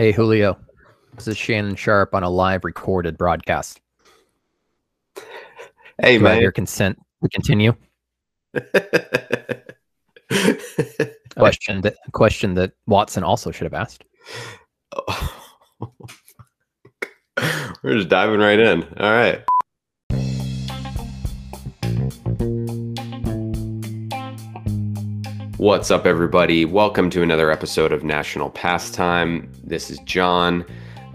Hey, Julio. This is Shannon Sharpe on a live recorded broadcast. Hey, Do I have man. your consent to continue? Question that question that Watson also should have asked. We're just diving right in. All right. What's up, everybody? Welcome to another episode of National Pass Time. This is John,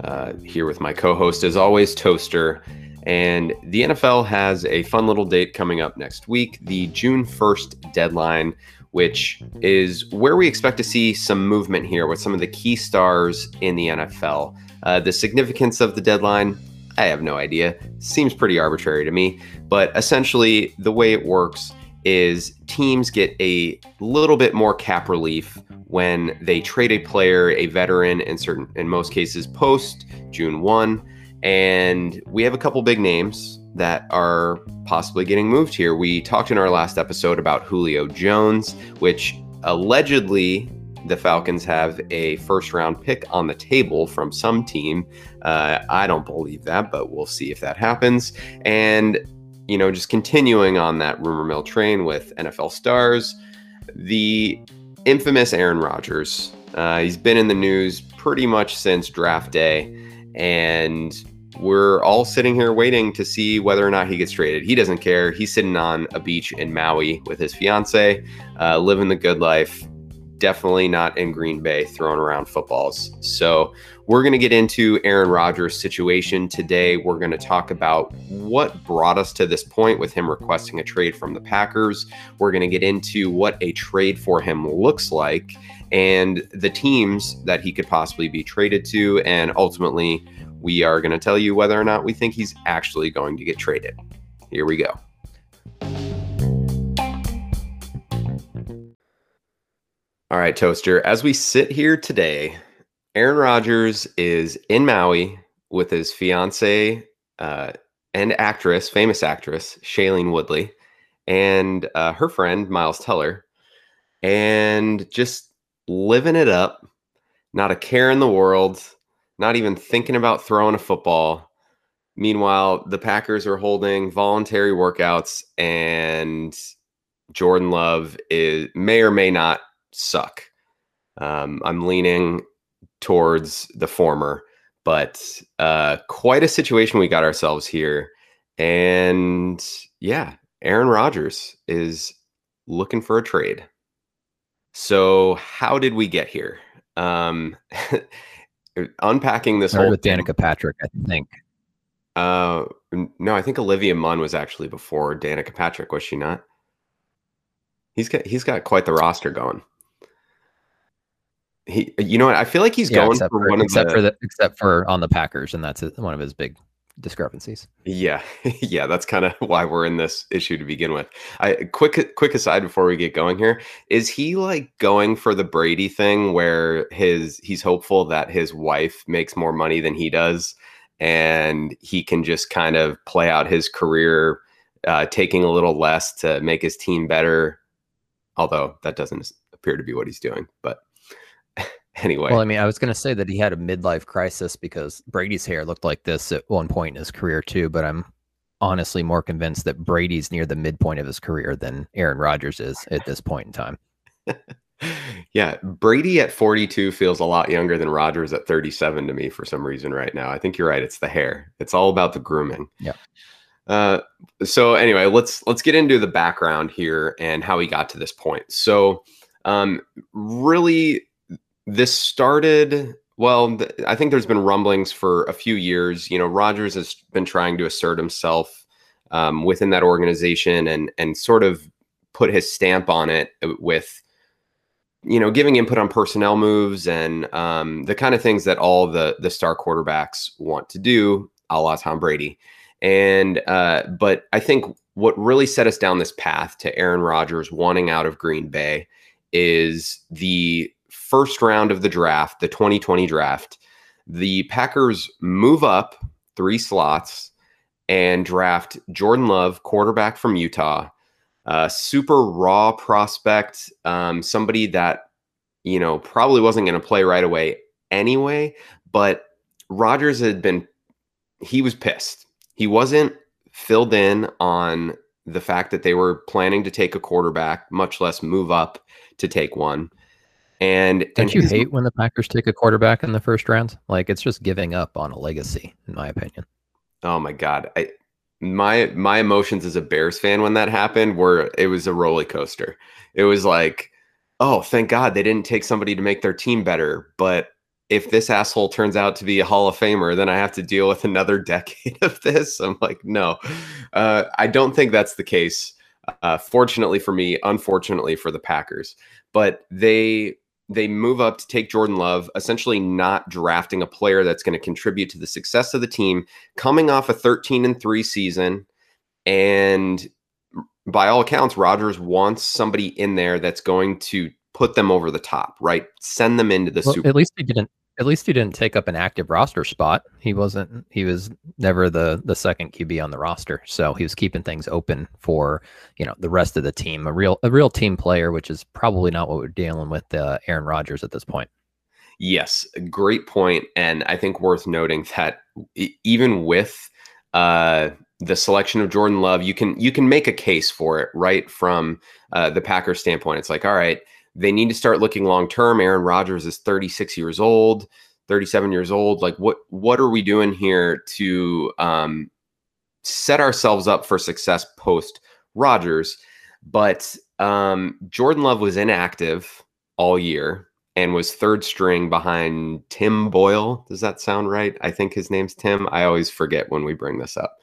uh, here with my co host, as always, Toaster. And the NFL has a fun little date coming up next week, the June 1st deadline, which is where we expect to see some movement here with some of the key stars in the NFL. Uh, the significance of the deadline, I have no idea. Seems pretty arbitrary to me. But essentially, the way it works is teams get a little bit more cap relief when they trade a player, a veteran, in certain, in most cases, post June 1. And we have a couple big names that are possibly getting moved here. We talked in our last episode about Julio Jones, which allegedly the Falcons have a first round pick on the table from some team. Uh, I don't believe that, but we'll see if that happens. And, you know, just continuing on that rumor mill train with NFL stars, the infamous Aaron Rodgers. Uh, he's been in the news pretty much since draft day. And we're all sitting here waiting to see whether or not he gets traded. He doesn't care. He's sitting on a beach in Maui with his fiance, uh, living the good life. Definitely not in Green Bay throwing around footballs. So, we're going to get into Aaron Rodgers' situation today. We're going to talk about what brought us to this point with him requesting a trade from the Packers. We're going to get into what a trade for him looks like and the teams that he could possibly be traded to. And ultimately, we are going to tell you whether or not we think he's actually going to get traded. Here we go. All right, Toaster. As we sit here today, Aaron Rodgers is in Maui with his fiance uh, and actress, famous actress, Shailene Woodley, and uh, her friend, Miles Teller, and just living it up. Not a care in the world, not even thinking about throwing a football. Meanwhile, the Packers are holding voluntary workouts, and Jordan Love is may or may not suck. Um, I'm leaning towards the former, but uh, quite a situation we got ourselves here. And yeah, Aaron Rodgers is looking for a trade. So, how did we get here? Um, unpacking this Started whole with thing- Danica Patrick, I think. Uh, no, I think Olivia Munn was actually before Danica Patrick, was she not? He's got he's got quite the roster going. He, you know what? I feel like he's Yeah, going for for, one of except the, for the except for on the Packers, and that's one of his big discrepancies. Yeah, yeah, that's kind of why we're in this issue to begin with. I quick quick aside before we get going here, is he like going for the Brady thing where his he's hopeful that his wife makes more money than he does and he can just kind of play out his career uh, taking a little less to make his team better, although that doesn't appear to be what he's doing, but anyway. Well, I mean, I was going to say that he had a midlife crisis because Brady's hair looked like this at one point in his career too, but I'm honestly more convinced that Brady's near the midpoint of his career than Aaron Rodgers is at this point in time. Yeah, Brady at 42 feels a lot younger than Rodgers at 37 to me for some reason right now. I think you're right. It's the hair. It's all about the grooming. Yeah. Uh, so anyway, let's let's get into the background here and how he got to this point. So, um, really, this started. Well, th- I think there's been rumblings for a few years. You know, Rodgers has been trying to assert himself um, within that organization and and sort of put his stamp on it with you know, giving input on personnel moves and um, the kind of things that all the the star quarterbacks want to do, a la Tom Brady. And uh, but I think what really set us down this path to Aaron Rodgers wanting out of Green Bay is the first round of the draft, the 2020 draft. The Packers move up three slots and draft Jordan Love, quarterback from Utah, uh, super raw prospect, um, somebody that you know probably wasn't going to play right away anyway. But Rodgers had been, he was pissed. He wasn't filled in on the fact that they were planning to take a quarterback, much less move up to take one. And don't you hate when the Packers take a quarterback in the first round? Like it's just giving up on a legacy, in my opinion. Oh my god, I my my emotions as a Bears fan when that happened were it was a roller coaster. It was like, oh, thank God they didn't take somebody to make their team better. But if this asshole turns out to be a Hall of Famer, then I have to deal with another decade of this. I'm like, no, uh, I don't think that's the case. Uh, fortunately for me, unfortunately for the Packers, but they they move up to take Jordan Love, essentially not drafting a player that's going to contribute to the success of the team, coming off a 13 and 3 season. And by all accounts, Rodgers wants somebody in there that's going to put them over the top, right? Send them into the Well, Super at least they didn't. At least he didn't take up an active roster spot. He wasn't. He was never the the second QB on the roster, so he was keeping things open for you know the rest of the team. A real a real team player, which is probably not what we're dealing with uh, Aaron Rodgers at this point. Yes, great point, and I think worth noting that even with uh, the selection of Jordan Love, you can you can make a case for it, right? From uh, the Packers' standpoint, it's like, all right, they need to start looking long term. Aaron Rodgers is 36 years old, 37 years old. Like, what what are we doing here to um, set ourselves up for success post Rodgers? But um, Jordan Love was inactive all year and was third string behind Tim Boyle. Does that sound right? I think his name's Tim. I always forget when we bring this up.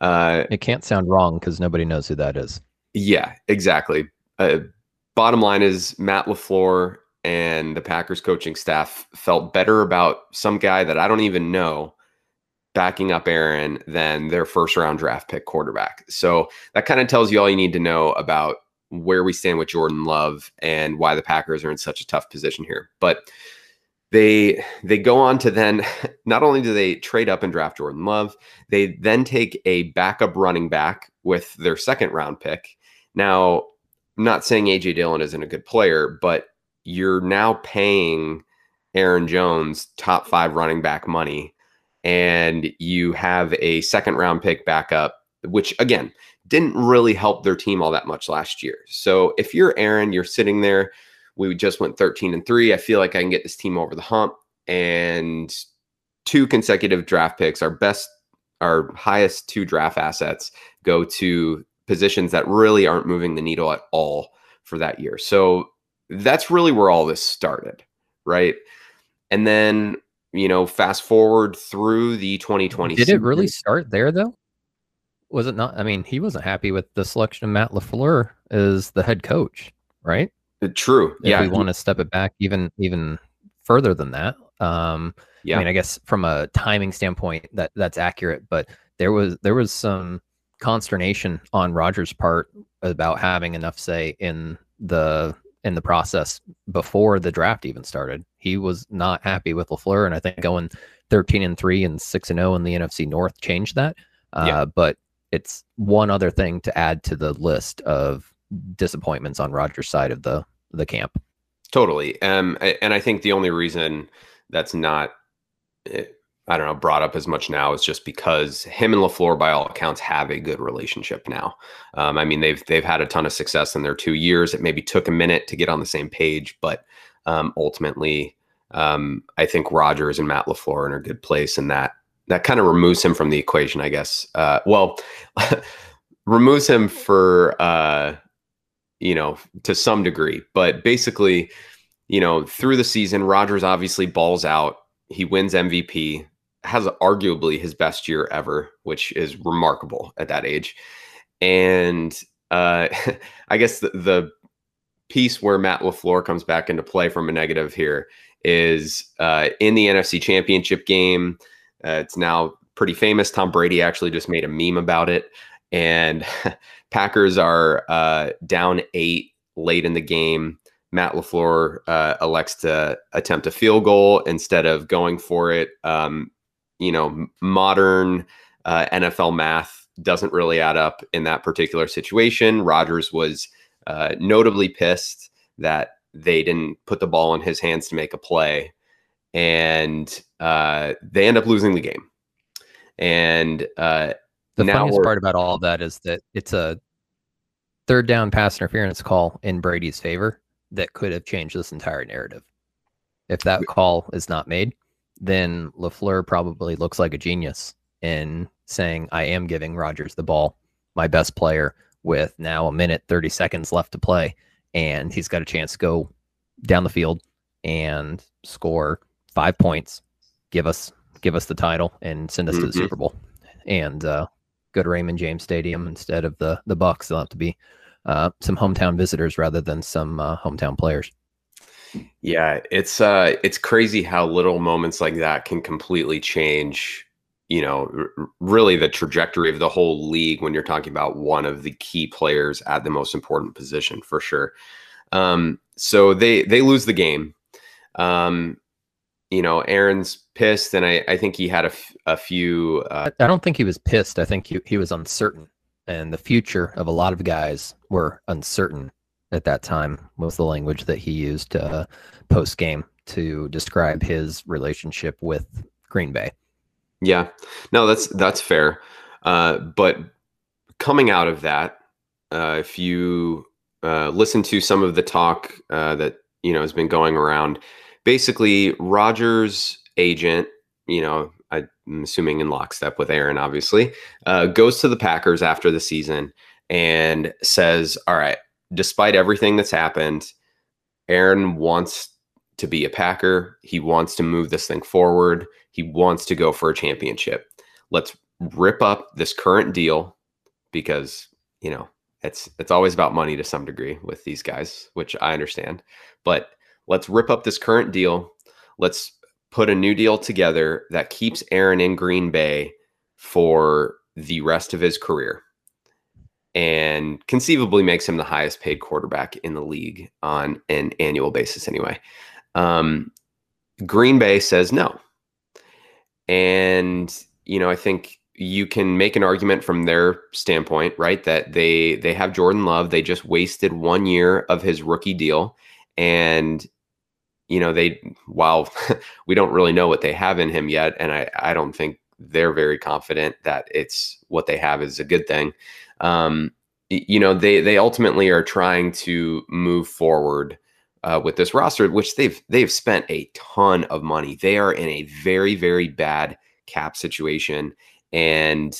Uh, It can't sound wrong because nobody knows who that is. yeah, exactly. Uh, bottom line is Matt LaFleur and the Packers coaching staff felt better about some guy that I don't even know backing up Aaron than their first round draft pick quarterback. So that kind of tells you all you need to know about where we stand with Jordan Love and why the Packers are in such a tough position here. But they they go on to then not only do they trade up and draft Jordan Love, they then take a backup running back with their second round pick. Now, Not saying AJ Dillon isn't a good player, but you're now paying Aaron Jones top five running back money, and you have a second round pick backup, which again didn't really help their team all that much last year. So if you're Aaron, you're sitting there. We just went 13 and three. I feel like I can get this team over the hump, and two consecutive draft picks, our best, our highest two draft assets, go to positions that really aren't moving the needle at all for that year. So that's really where all this started, right? And then, you know, fast forward through the 2020 Did it really start there though? Was it not? I mean, he wasn't happy with the selection of Matt LaFleur as the head coach, right? Uh, True. If yeah. we want to step it back even even further than that, um, yeah. I mean, I guess from a timing standpoint, that that's accurate. But there was there was some consternation on Rodgers' part about having enough say in the in the process before the draft even started. He was not happy with LaFleur, and I think going thirteen and three and six and zero in the NFC North changed that. Uh, Yeah. But it's one other thing to add to the list of disappointments on Rodgers' side of the the camp. Totally. Um, and I think the only reason that's not, eh, I don't know, brought up as much now is just because him and LaFleur, by all accounts, have a good relationship now. Um, I mean, they've they've had a ton of success in their two years. It maybe took a minute to get on the same page, but um, ultimately, um, I think Rodgers and Matt LaFleur are in a good place, and that that kind of removes him from the equation, I guess. Uh, well, removes him for. Uh, you know, to some degree. But basically, you know, through the season, Rodgers obviously balls out. He wins MVP, has arguably his best year ever, which is remarkable at that age. And uh, I guess the, the piece where Matt LaFleur comes back into play from a negative here is uh, in the NFC Championship game. Uh, it's now pretty famous. Tom Brady actually just made a meme about it. And Packers are uh, down eight late in the game. Matt LaFleur uh, elects to attempt a field goal instead of going for it. Um, you know, modern uh, NFL math doesn't really add up in that particular situation. Rodgers was uh, notably pissed that they didn't put the ball in his hands to make a play. and uh, they end up losing the game. And uh, the funniest part about all of that is that it's a third down pass interference call in Brady's favor that could have changed this entire narrative. If that call is not made, then LaFleur probably looks like a genius in saying, I am giving Rodgers the ball, my best player, with now a minute, 30 seconds left to play. And he's got a chance to go down the field and score five points, give us give us the title and send us to the Mhm. Super Bowl. And uh, go to Raymond James Stadium instead of the the Bucs. They'll have to be uh, some hometown visitors rather than some uh, hometown players. Yeah, it's uh it's crazy how little moments like that can completely change, you know, r- really the trajectory of the whole league when you're talking about one of the key players at the most important position for sure. Um so they they lose the game. Um you know, Aaron's pissed and I I think he had a, f- a few uh I don't think he was pissed. I think he, he was uncertain. And the future of a lot of guys were uncertain at that time was the language that he used uh, post game to describe his relationship with Green Bay. Yeah, no, that's that's fair. Uh, but coming out of that, uh, if you uh, listen to some of the talk uh, that you know has been going around, basically Rodgers' agent, you know, I'm assuming in lockstep with Aaron, obviously, uh, goes to the Packers after the season and says, "All right, despite everything that's happened, Aaron wants to be a Packer. He wants to move this thing forward. He wants to go for a championship. Let's rip up this current deal because, you know, it's it's always about money to some degree with these guys, which I understand. But let's rip up this current deal. Let's put a new deal together that keeps Aaron in Green Bay for the rest of his career and conceivably makes him the highest paid quarterback in the league on an annual basis anyway. Um, Green Bay says no. And you know, I think you can make an argument from their standpoint, right? That they they have Jordan Love, they just wasted 1 year of his rookie deal and you know, they while we don't really know what they have in him yet and I I don't think they're very confident that it's what they have is a good thing. Um, you know, they they ultimately are trying to move forward uh, with this roster, which they've they've spent a ton of money. They are in a very very bad cap situation, and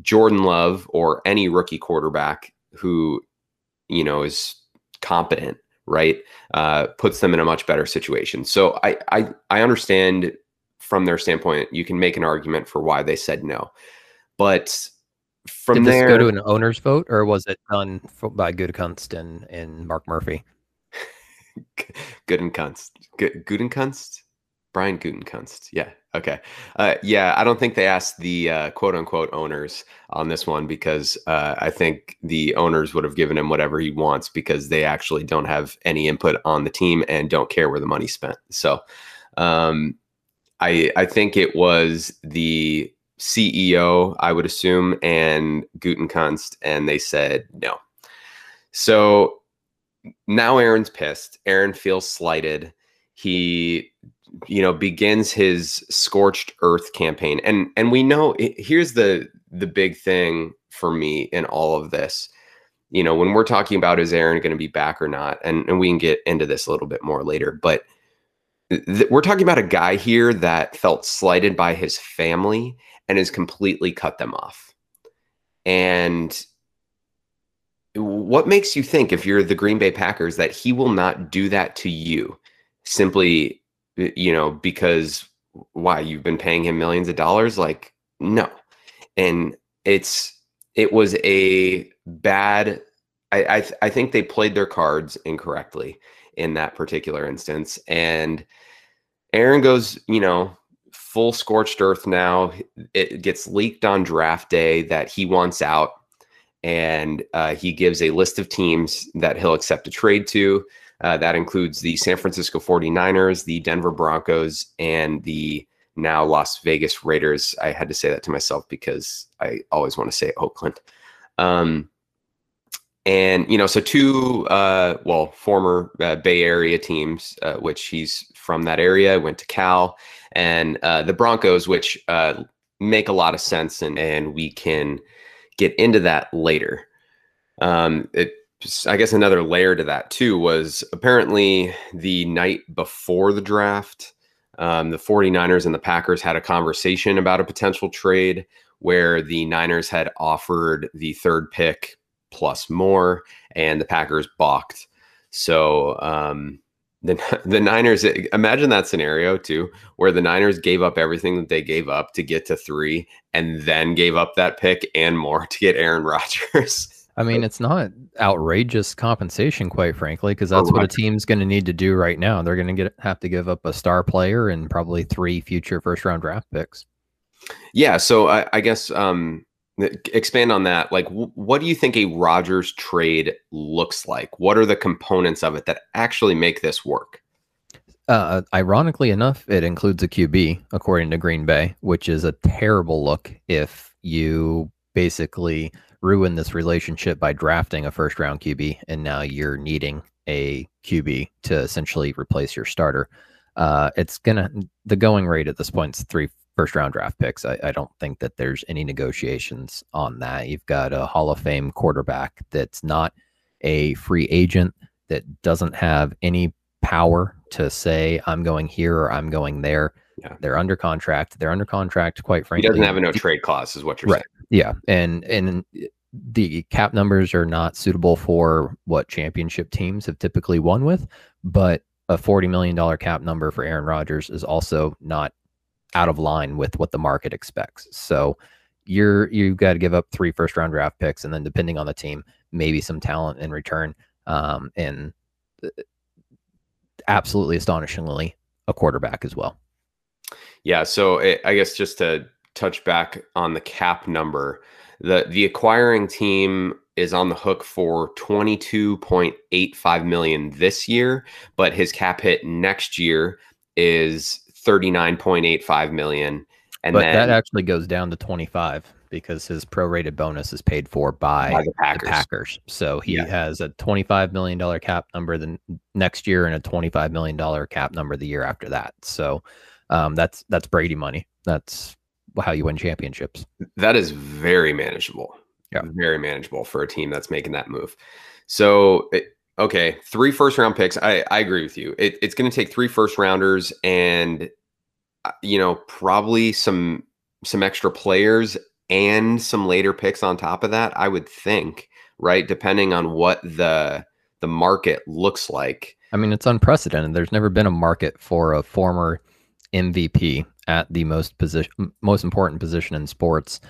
Jordan Love or any rookie quarterback who you know is competent, right, uh, puts them in a much better situation. So I I I understand from their standpoint, you can make an argument for why they said no, but from Did there, this go to an owner's vote or was it done by Gutekunst and, and Mark Murphy? Gutenkunst. Gu- Gutenkunst? Brian Gutenkunst. Yeah. Okay. Uh, yeah, I don't think they asked the uh, quote unquote owners on this one because uh, I think the owners would have given him whatever he wants because they actually don't have any input on the team and don't care where the money's spent. So um, I, I think it was the CEO, I would assume, and Gutenkunst, and they said no. So now Aaron's pissed. Aaron feels slighted. He, you know, begins his scorched earth campaign, and and we know here's the the big thing for me in all of this. You know, when we're talking about is Aaron going to be back or not, and and we can get into this a little bit more later, but th- we're talking about a guy here that felt slighted by his family and has completely cut them off. And what makes you think if you're the Green Bay Packers that he will not do that to you simply you know because why you've been paying him millions of dollars? Like no. And it's it was a bad I I, I think they played their cards incorrectly in that particular instance. And Aaron goes you know full scorched earth now it gets leaked on draft day that he wants out and uh, he gives a list of teams that he'll accept a trade to. Uh, that includes the San Francisco 49ers, the Denver Broncos, and the now Las Vegas Raiders. I had to say that to myself because I always want to say Oakland. Um, and, you know, so two, uh, well, former uh, Bay Area teams, uh, which he's from that area, went to Cal, and uh, the Broncos, which uh, make a lot of sense, and and we can get into that later. Um, it, I guess another layer to that too was apparently the night before the draft, um, the 49ers and the Packers had a conversation about a potential trade where the Niners had offered the third pick plus more, and the Packers balked. So um, the the Niners imagine that scenario too, where the Niners gave up everything that they gave up to get to three, and then gave up that pick and more to get Aaron Rodgers. I mean, it's not outrageous compensation, quite frankly, because that's what a team's going to need to do right now. They're going to get have to give up a star player and probably three future first round draft picks. Yeah, so I, I guess um, expand on that. Like, what do you think a Rodgers trade looks like? What are the components of it that actually make this work? Uh, ironically enough, it includes a QB, according to Green Bay, which is a terrible look if you basically ruin this relationship by drafting a first round QB and now you're needing a QB to essentially replace your starter. Uh, it's gonna the going rate at this point is three first round draft picks. I, I, don't think that there's any negotiations on that. You've got a Hall of Fame quarterback that's not a free agent, that doesn't have any power to say, I'm going here or I'm going there. Yeah. They're under contract. They're under contract, quite frankly. He doesn't have a no trade clause, is what you're right. saying. Yeah. And, and, the cap numbers are not suitable for what championship teams have typically won with, but a $40 million cap number for Aaron Rodgers is also not out of line with what the market expects. So you're you've got to give up three first round draft picks, and then depending on the team, maybe some talent in return. Um, and uh, absolutely astonishingly, a quarterback as well. Yeah. So it, I guess just to touch back on the cap number, the the acquiring team is on the hook for 22.85 million this year, but his cap hit next year is 39.85 million. And but then, that actually goes down to 25 because his prorated bonus is paid for by, by the, Packers. the, Packers. So he yeah. has a $25 million cap number the next year and a $25 million cap number the year after that. So um, that's that's Brady money. That's how you win championships. That is very manageable. Yeah. Very manageable for a team that's making that move. So it, Okay, three first round picks. I, I agree with you. It, it's going to take three first rounders and uh, you know probably some some extra players and some later picks on top of that. I would think, right? Depending on what the the market looks like. I mean, it's unprecedented. There's never been a market for a former MVP at the most position, most important position in sports,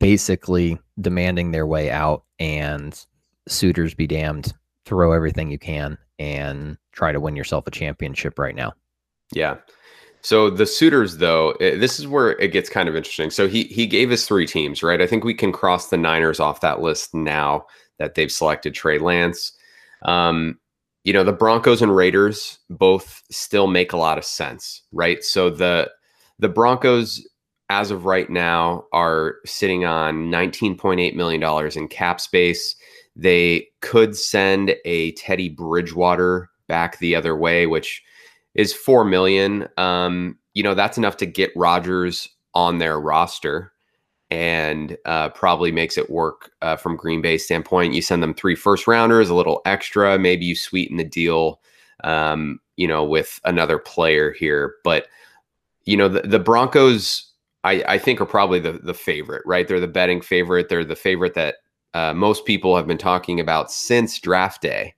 basically demanding their way out and suitors be damned throw everything you can and try to win yourself a championship right now. Yeah. So the suitors, though, it, this is where it gets kind of interesting. So he he gave us three teams, right? I think we can cross the Niners off that list now that they've selected Trey Lance. Um, you know, the Broncos and Raiders both still make a lot of sense, right? So the the Broncos, as of right now, are sitting on nineteen point eight million dollars in cap space. They could send a Teddy Bridgewater back the other way, which is four million. Um, you know, that's enough to get Rodgers on their roster and uh, probably makes it work uh, from Green Bay standpoint. You send them three first rounders, a little extra. Maybe you sweeten the deal, um, you know, with another player here. But you know, the, the Broncos, I, I think, are probably the the favorite, right? They're the betting favorite. They're the favorite that uh, most people have been talking about since draft day,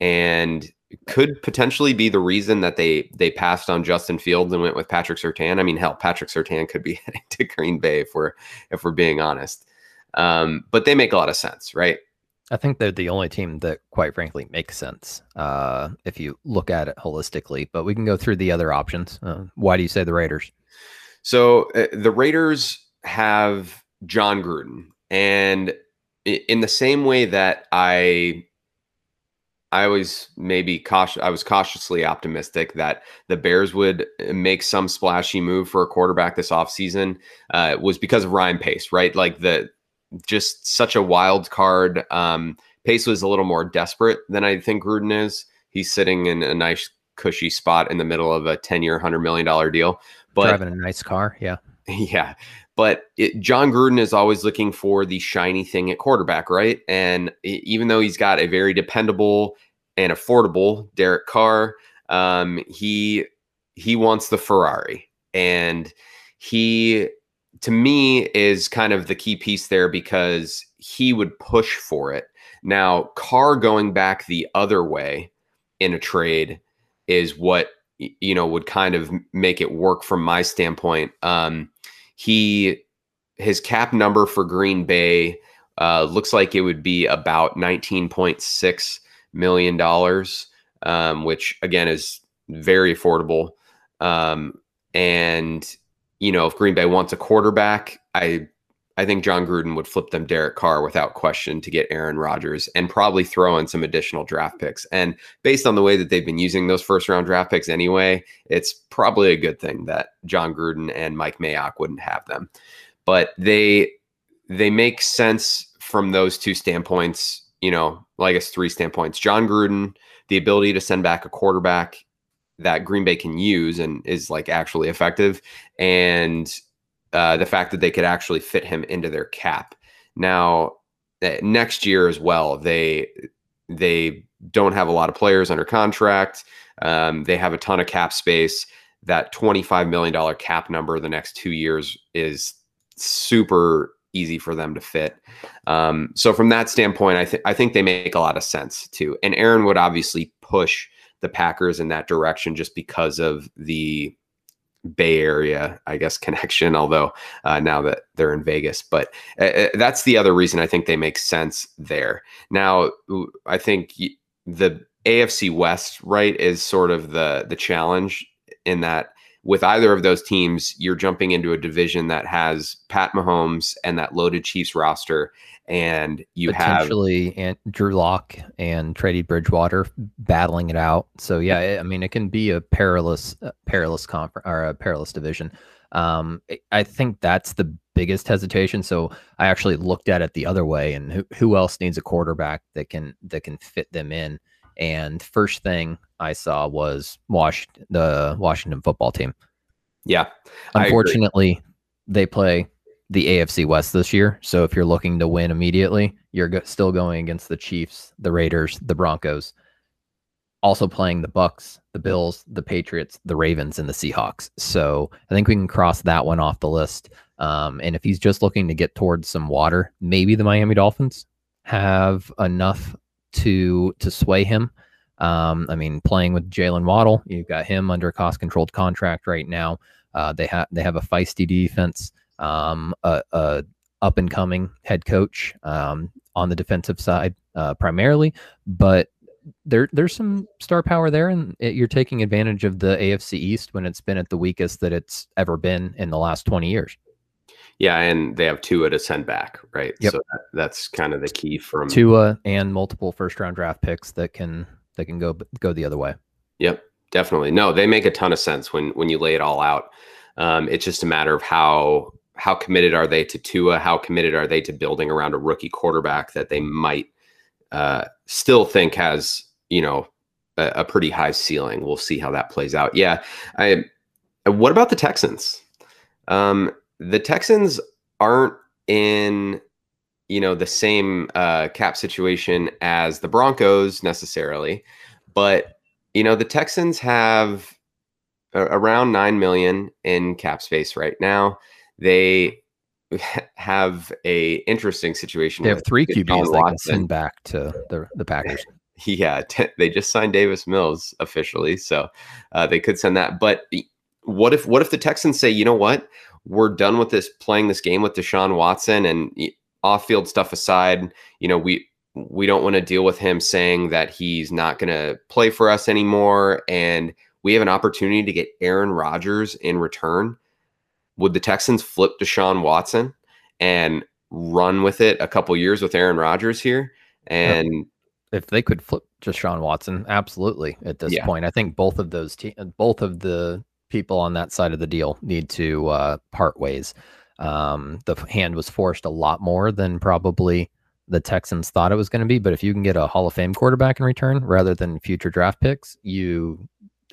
and could potentially be the reason that they they passed on Justin Fields and went with Patrick Surtain. I mean, hell, Patrick Surtain could be heading to Green Bay if we're if we're being honest. Um, but they make a lot of sense, right? I think they're the only team that, quite frankly, makes sense uh, if you look at it holistically. But we can go through the other options. Uh, why do you say the Raiders? So uh, the Raiders have Jon Gruden, and in the same way that I I was maybe cautious. I was cautiously optimistic that the Bears would make some splashy move for a quarterback this offseason. Uh, was because of Ryan Pace, right? Like the just such a wild card. Um, Pace was a little more desperate than I think Gruden is. He's sitting in a nice cushy spot in the middle of a 10 year, $100 million deal. But driving a nice car. Yeah. Yeah. But it, Jon Gruden is always looking for the shiny thing at quarterback, right? And even though he's got a very dependable and affordable Derek Carr, um, he he wants the Ferrari, and he to me is kind of the key piece there because he would push for it. Now, Carr going back the other way in a trade is what you know would kind of make it work from my standpoint. Um, he his cap number for Green Bay uh, looks like it would be about nineteen point six million dollars, um, which again is very affordable. Um, and you know, if Green Bay wants a quarterback, I I think Jon Gruden would flip them Derek Carr without question to get Aaron Rodgers and probably throw in some additional draft picks. And based on the way that they've been using those first round draft picks anyway, it's probably a good thing that Jon Gruden and Mike Mayock wouldn't have them. But they they make sense from those two standpoints, you know, well, I guess three standpoints. Jon Gruden, the ability to send back a quarterback that Green Bay can use and is like actually effective, and uh, the fact that they could actually fit him into their cap. Now, uh, next year as well, they they don't have a lot of players under contract. Um, they have a ton of cap space. That $25 million cap number the next two years is super easy for them to fit. Um, so from that standpoint, I think I think they make a lot of sense too. And Aaron would obviously push the Packers in that direction just because of the Bay Area, I guess, connection, although uh, now that they're in Vegas. But uh, uh that's the other reason I think they make sense there. Now, I think the AFC West, right, is sort of the the challenge in that with either of those teams, you're jumping into a division that has Pat Mahomes and that loaded Chiefs roster, and you have potentially have Drew Lock and Teddy Bridgewater battling it out. So yeah, I mean, it can be a perilous, uh, perilous conference or a perilous division. Um, I think that's the biggest hesitation. So I actually looked at it the other way, and who, who else needs a quarterback that can that can fit them in? And first thing I saw was Wash the Washington football team. Yeah. Unfortunately, they play the AFC West this year. So if you're looking to win immediately, you're go- still going against the Chiefs, the Raiders, the Broncos. Also playing the Bucs, the Bills, the Patriots, the Ravens, and the Seahawks. So I think we can cross that one off the list. Um, and if he's just looking to get towards some water, maybe the Miami Dolphins have enough to to sway him. Um, I mean, playing with Jaylen Waddle, you've got him under a cost controlled contract right now. Uh, they have they have a feisty defense, um, a, a up and coming head coach um, on the defensive side uh, primarily, but there there's some star power there, and it, you're taking advantage of the AFC East when it's been at the weakest that it's ever been in the last 20 years. Yeah, and they have Tua to send back, right? Yep. So that, that's kind of the key from Tua and multiple first round draft picks that can that can go go the other way. Yep, definitely. No, they make a ton of sense when when you lay it all out. Um, it's just a matter of how how committed are they to Tua? How committed are they to building around a rookie quarterback that they might uh, still think has you know a, a, pretty high ceiling? We'll see how that plays out. Yeah, I. What about the Texans? Um, the Texans aren't in you know the same uh, cap situation as the Broncos necessarily, but you know the Texans have around nine million in cap space right now. They have a interesting situation. They have three QBs they can send back to the the Packers. yeah, t- they just signed Davis Mills officially, so uh, they could send that. But what if what if the Texans say, you know what? we're done with this playing this game with Deshaun Watson and off-field stuff aside, you know, we we don't want to deal with him saying that he's not going to play for us anymore and we have an opportunity to get Aaron Rodgers in return. Would the Texans flip Deshaun Watson and run with it a couple years with Aaron Rodgers here? And if they could flip Deshaun Watson, absolutely. At this yeah. point, I think both of those te- both of the people on that side of the deal need to uh, part ways. Um, the hand was forced a lot more than probably the Texans thought it was going to be. But if you can get a Hall of Fame quarterback in return rather than future draft picks, you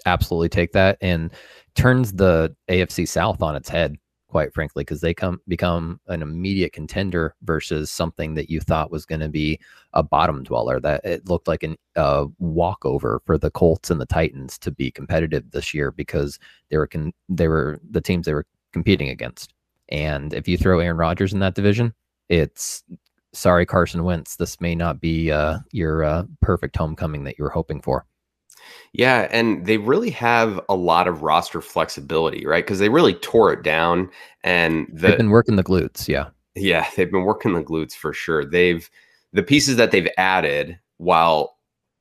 absolutely take that and turns the AFC South on its head, quite frankly, because they come become an immediate contender versus something that you thought was going to be a bottom dweller. That it looked like an uh, walkover for the Colts and the Titans to be competitive this year because they were con- they were the teams they were competing against. And if you throw Aaron Rodgers in that division, it's sorry, Carson Wentz. This may not be uh, your uh, perfect homecoming that you were hoping for. Yeah, and they really have a lot of roster flexibility, right? Because they really tore it down, and the, they've been working the glutes. Yeah, yeah, they've been working the glutes for sure. They've the pieces that they've added, while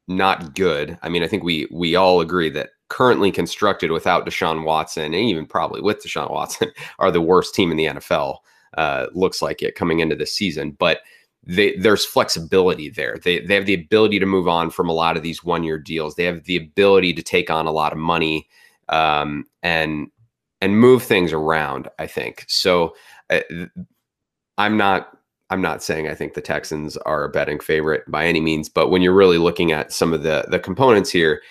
not good. I mean, I think we we all agree that currently constructed without Deshaun Watson, and even probably with Deshaun Watson, are the worst team in the NFL. Uh, looks like it coming into the season, but they, there's flexibility there. They, they have the ability to move on from a lot of these one year deals. They have the ability to take on a lot of money um, and and move things around. I think so. Uh, I'm not I'm not saying I think the Texans are a betting favorite by any means, but when you're really looking at some of the the components here,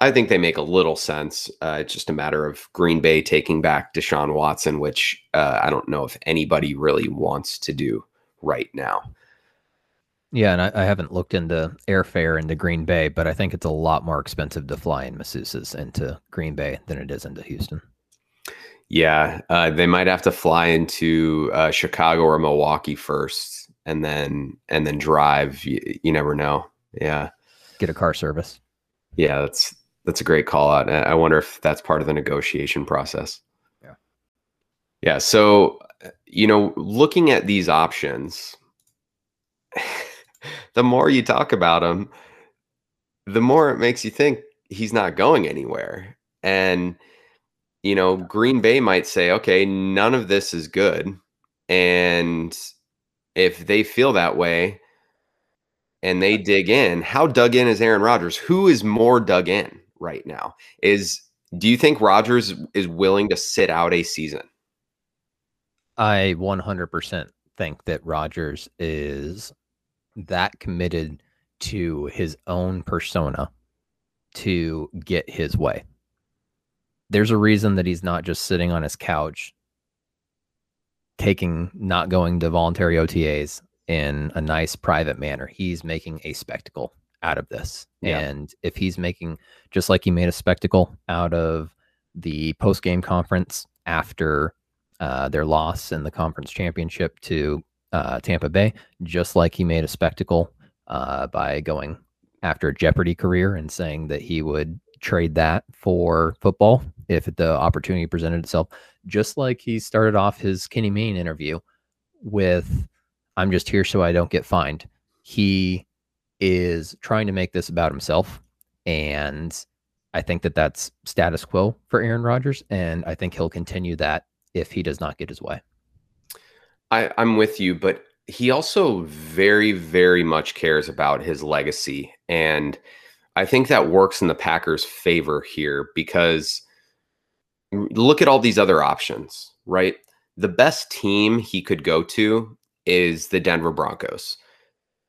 I think they make a little sense. Uh, it's just a matter of Green Bay taking back Deshaun Watson, which uh, I don't know if anybody really wants to do right now. Yeah, and I, I, haven't looked into airfare into Green Bay, but I think it's a lot more expensive to fly in masseuses into Green Bay than it is into Houston. Yeah, uh, they might have to fly into uh, Chicago or Milwaukee first, and then and then drive. You, you, never know. Yeah, get a car service. Yeah, that's that's a great call out. I wonder if that's part of the negotiation process. Yeah, yeah. So you know, looking at these options, the more you talk about them, the more it makes you think he's not going anywhere. And, you know, Green Bay might say, okay, none of this is good. And if they feel that way and they dig in, how dug in is Aaron Rodgers? Who is more dug in right now? Is do you think Rodgers is willing to sit out a season? I 100% think that Rodgers is that committed to his own persona to get his way. There's a reason that he's not just sitting on his couch taking not going to voluntary OTAs in a nice private manner. He's making a spectacle out of this. Yeah. And if he's making just like he made a spectacle out of the post game conference after uh, their loss in the conference championship to uh, Tampa Bay, just like he made a spectacle uh, by going after a Jeopardy career and saying that he would trade that for football if the opportunity presented itself. Just like he started off his Kenny Mayne interview with, I'm just here so I don't get fined. He is trying to make this about himself. And I think that that's status quo for Aaron Rodgers. And I think he'll continue that if he does not get his way. I, I'm with you, but he also very, very much cares about his legacy. And I think that works in the Packers' favor here because look at all these other options, right? The best team he could go to is the Denver Broncos,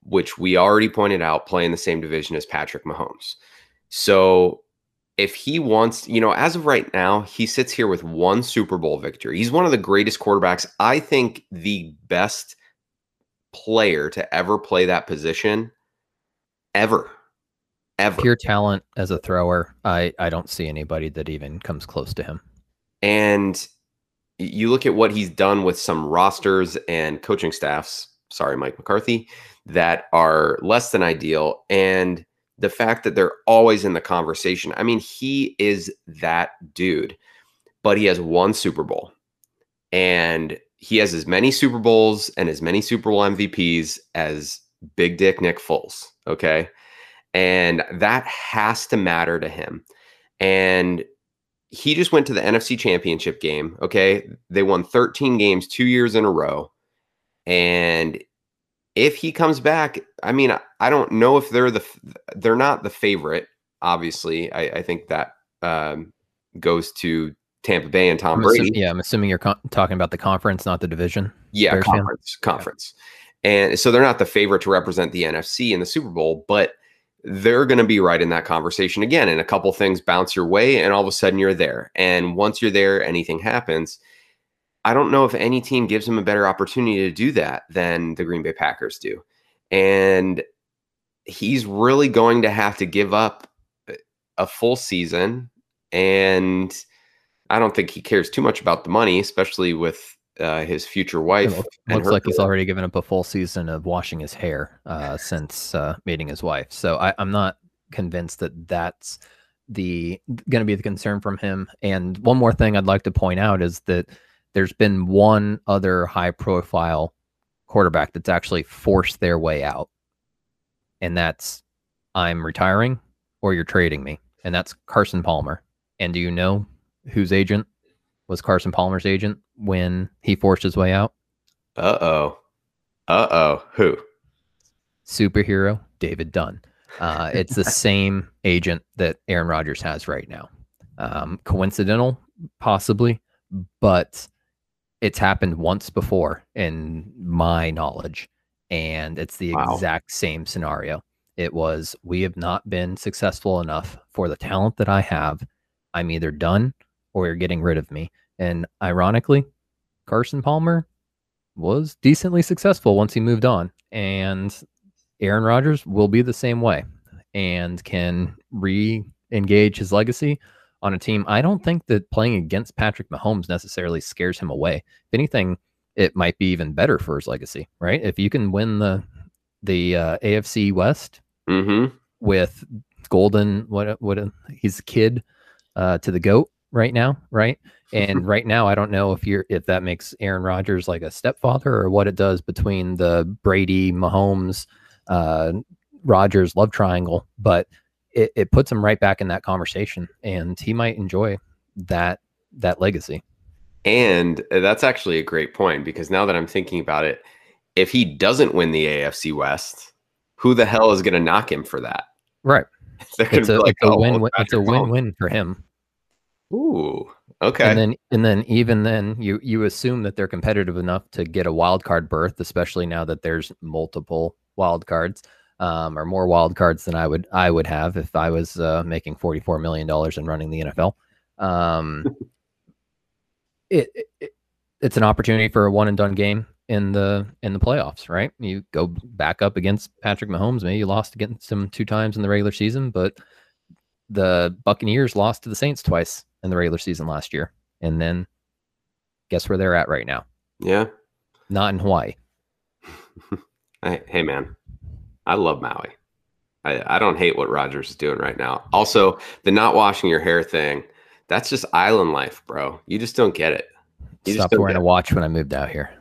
which we already pointed out play in the same division as Patrick Mahomes. So if he wants, you know, as of right now, he sits here with one Super Bowl victory. He's one of the greatest quarterbacks. I think the best player to ever play that position ever. Ever. Pure talent as a thrower. I, I don't see anybody that even comes close to him. And you look at what he's done with some rosters and coaching staffs, sorry, Mike McCarthy, that are less than ideal. And the fact that they're always in the conversation. I mean, he is that dude, but he has one Super Bowl and he has as many Super Bowls and as many Super Bowl MVPs as Big Dick Nick Foles. Okay. And that has to matter to him. And he just went to the NFC Championship game. Okay. They won 13 games two years in a row. And if he comes back, I mean, I don't know if they're the they're not the favorite. Obviously, I, I think that um, goes to Tampa Bay and Tom I'm Brady. Assuming, yeah, I'm assuming you're con- talking about the conference, not the division. Yeah, Bears conference, fan? conference, yeah. and so they're not the favorite to represent the NFC in the Super Bowl. But they're going to be right in that conversation again. And a couple things bounce your way, and all of a sudden you're there. And once you're there, anything happens. I don't know if any team gives them a better opportunity to do that than the Green Bay Packers do. And he's really going to have to give up a full season. And I don't think he cares too much about the money, especially with uh, his future wife. Looks, looks like he's already given up a full season of washing his hair uh, since uh, meeting his wife. So I, I'm not convinced that that's the going to be the concern from him. And one more thing I'd like to point out is that there's been one other high profile quarterback that's actually forced their way out. And that's I'm retiring or you're trading me. And that's Carson Palmer. And do you know whose agent was Carson Palmer's agent when he forced his way out? Uh oh. Uh oh. Who? Superhero David Dunn. Uh, it's the same agent that Aaron Rodgers has right now. Um, coincidental, possibly, but it's happened once before in my knowledge, and it's the wow. exact same scenario. It was we have not been successful enough for the talent that I have. I'm either done or you're getting rid of me. And ironically, Carson Palmer was decently successful once he moved on. And Aaron Rodgers will be the same way and can re engage his legacy on a team. I don't think that playing against Patrick Mahomes necessarily scares him away. If anything, it might be even better for his legacy, right? If you can win the the uh, AFC West mm-hmm. with Golden, what what he's a kid uh, to the goat right now, right? And right now, I don't know if you're if that makes Aaron Rodgers like a stepfather or what it does between the Brady, Mahomes, uh, Rodgers love triangle, but it, it puts him right back in that conversation, and he might enjoy that that legacy. And uh, that's actually a great point because now that I'm thinking about it, if he doesn't win the AFC West, who the hell is going to knock him for that? Right. it's a, like, it's a oh, win. Well, it's a win-win for him. Ooh, okay. And then, and then, even then, you you assume that they're competitive enough to get a wild card berth, especially now that there's multiple wild cards, um, or more wild cards than I would I would have if I was uh, making forty four million dollars and running the NFL. Um, it, it it's an opportunity for a one and done game in the in the playoffs, right? You go back up against Patrick Mahomes. Maybe you lost against him two times in the regular season, but the Buccaneers lost to the Saints twice in the regular season last year. And then guess where they're at right now? Yeah. Not in Hawaii. hey, hey, man, I love Maui. I, I don't hate what Rodgers is doing right now. Also, the not washing your hair thing, that's just island life, bro. You just don't get it. You Stopped wearing a watch when I moved out here.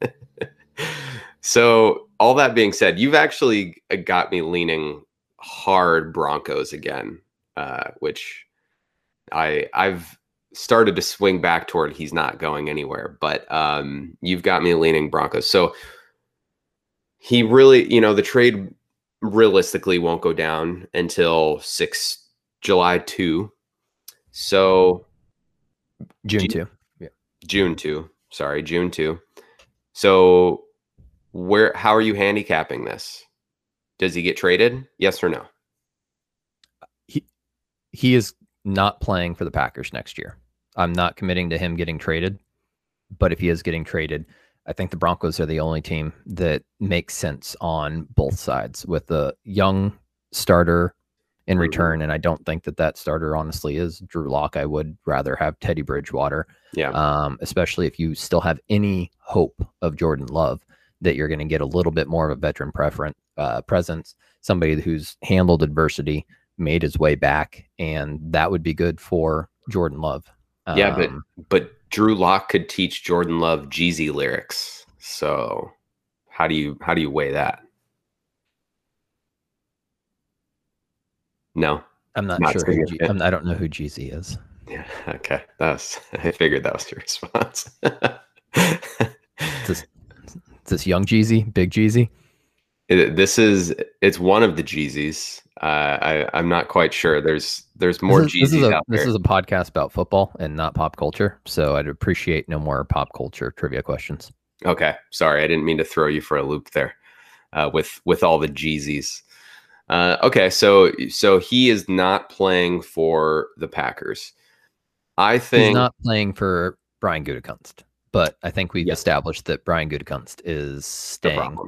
so, all that being said, you've actually uh, got me leaning hard Broncos again, uh, which I I've started to swing back toward he's not going anywhere, but um, you've got me leaning Broncos. So he really, you know, the trade realistically won't go down until six July two. So June two. Yeah. June two. Sorry, June two. So where how are you handicapping this? Does he get traded? Yes or no? He he is not playing for the Packers next year. I'm not committing to him getting traded, but if he is getting traded, I think the Broncos are the only team that makes sense on both sides with a young starter in mm-hmm. return. And I don't think that that starter honestly is Drew Lock. I would rather have Teddy Bridgewater. Yeah. Um, especially if you still have any hope of Jordan Love that you're going to get a little bit more of a veteran preference, uh, presence, somebody who's handled adversity made his way back, and that would be good for Jordan Love. Yeah, but um, but Drew Lock could teach Jordan Love Jeezy lyrics. So how do you how do you weigh that? No, I'm not, not sure. Who G- I'm, I don't know who Jeezy is. Yeah. Okay. That's. I figured that was your response. this, this young Jeezy, big Jeezy. It, this is it's one of the Jeezys. Uh, I I'm not quite sure. There's there's more this is, this is a, out there. This is a podcast about football and not pop culture, so I'd appreciate no more pop culture trivia questions. Okay, sorry, I didn't mean to throw you for a loop there uh, with with all the Jeezys. Uh, okay, so so he is not playing for the Packers. I think He's not playing for Brian Gutekunst, but I think we've Yeah. established that Brian Gutekunst is staying.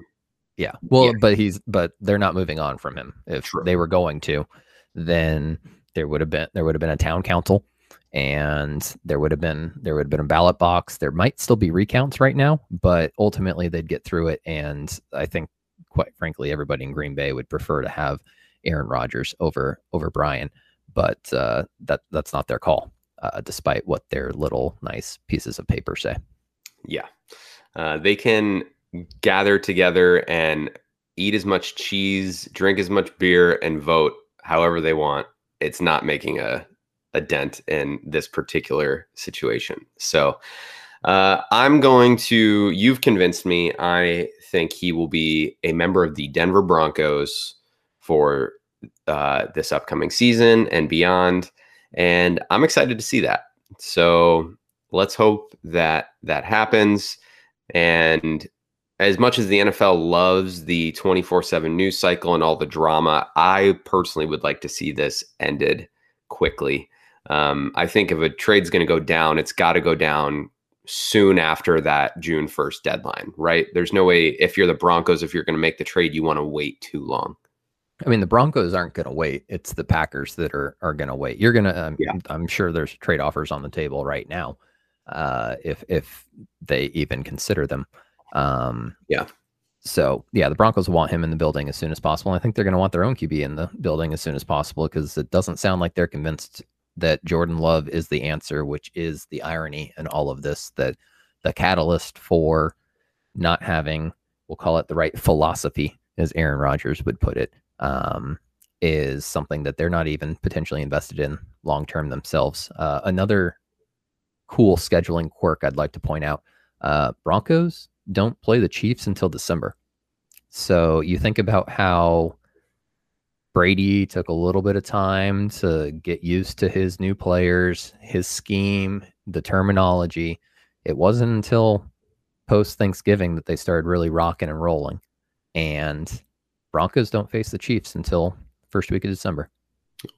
Yeah. Well, Yeah. but he's but they're not moving on from him. If True. they were going to, then there would have been there would have been a town council and there would have been there would have been a ballot box. There might still be recounts right now, but ultimately they'd get through it and I think quite frankly everybody in Green Bay would prefer to have Aaron Rodgers over over Brian, but uh, that that's not their call. Uh, despite what their little nice pieces of paper say. Yeah. Uh, they can gather together and eat as much cheese, drink as much beer, and vote however they want. It's not making a, a dent in this particular situation. So uh, I'm going to, you've convinced me. I think he will be a member of the Denver Broncos for uh, this upcoming season and beyond. And I'm excited to see that. So let's hope that that happens. And as much as the NFL loves the 24 7 news cycle and all the drama, I personally would like to see this ended quickly. Um, I think if a trade's going to go down, it's got to go down soon after that June 1st deadline, right? There's no way, if you're the Broncos, if you're going to make the trade, you want to wait too long. I mean, the Broncos aren't going to wait. It's the Packers that are are going to wait. You're going to. Um, Yeah. I'm sure there's trade offers on the table right now, uh, if if they even consider them. Um, Yeah. So yeah, the Broncos want him in the building as soon as possible. I think they're going to want their own QB in the building as soon as possible because it doesn't sound like they're convinced that Jordan Love is the answer, which is the irony in all of this. That the catalyst for not having, we'll call it the right philosophy, as Aaron Rodgers would put it, um, is something that they're not even potentially invested in long term themselves. Uh, another cool scheduling quirk I'd like to point out uh, Broncos don't play the Chiefs until December. So you think about how Brady took a little bit of time to get used to his new players, his scheme, the terminology. It wasn't until post Thanksgiving that they started really rocking and rolling. And Broncos don't face the Chiefs until first week of December.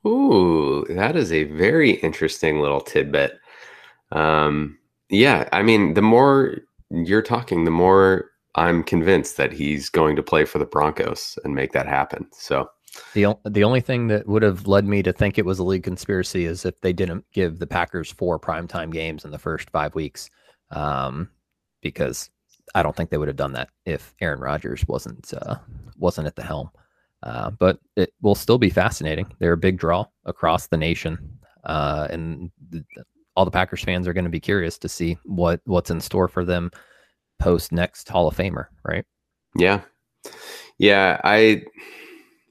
Ooh, that is a very interesting little tidbit. Um, yeah, I mean, the more you're talking, the more I'm convinced that he's going to play for the Broncos and make that happen. So, The o- the only thing that would have led me to think it was a league conspiracy is if they didn't give the Packers four primetime games in the first five weeks, um, because I don't think they would have done that if Aaron Rodgers wasn't uh, wasn't at the helm. Uh, but it will still be fascinating. They're a big draw across the nation, uh, and th- all the Packers fans are going to be curious to see what what's in store for them post next Hall of Famer, right? yeah. Yeah, I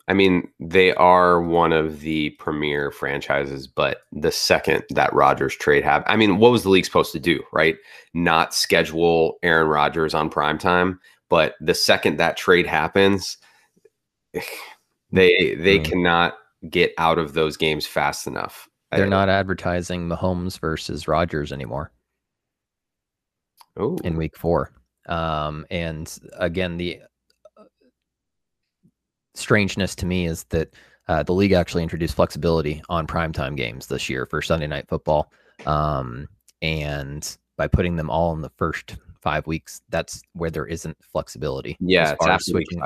I mean, they are one of the premier franchises, but the second that Rodgers trade happened, I mean, what was the league supposed to do, right? Not schedule Aaron Rodgers on prime time, but the second that trade happens, they they Mm. cannot get out of those games fast enough. They're not advertising Mahomes versus Rodgers anymore. Oh, in week four. Um, and again, the uh, strangeness to me is that uh, the league actually introduced flexibility on primetime games this year for Sunday night football. Um, and by putting them all in the first five weeks, that's where there isn't flexibility. yeah, as it's far as switching,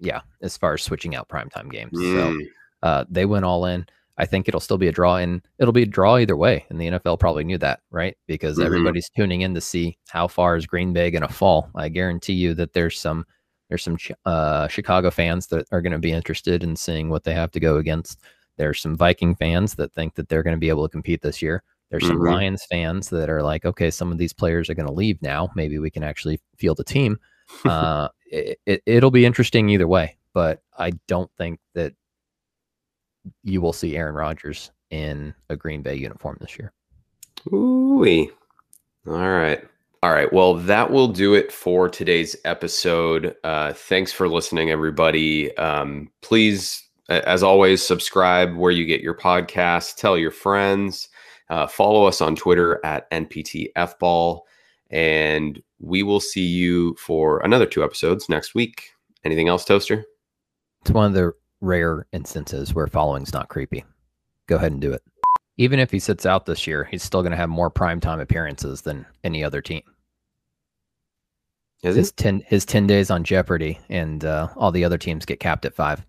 yeah, as far as switching out primetime games. So Mm, uh, they went all in. I think it'll still be a draw, and it'll be a draw either way. And the NFL probably knew that, right? Because Mhm. everybody's tuning in to see how far is Green Bay going to fall. I guarantee you that there's some there's some uh, Chicago fans that are going to be interested in seeing what they have to go against. There's some Viking fans that think that they're going to be able to compete this year. There's some Mhm. Lions fans that are like, okay, some of these players are going to leave now. Maybe we can actually field a team. Uh, it, it, it'll be interesting either way, but I don't think that you will see Aaron Rodgers in a Green Bay uniform this year. Ooh-wee. All right. All right. Well, that will do it for today's episode. Uh, thanks for listening, everybody. Um, please, as always, subscribe where you get your podcasts. Tell your friends. Uh, follow us on Twitter at NPTFball. And we will see you for another two episodes next week. Anything else, Toaster? It's one of the rare instances where following's not creepy. Go ahead and do it. Even if he sits out this year, he's still going to have more primetime appearances than any other team. Is his it? ten his ten days on Jeopardy, and uh, all the other teams get capped at five.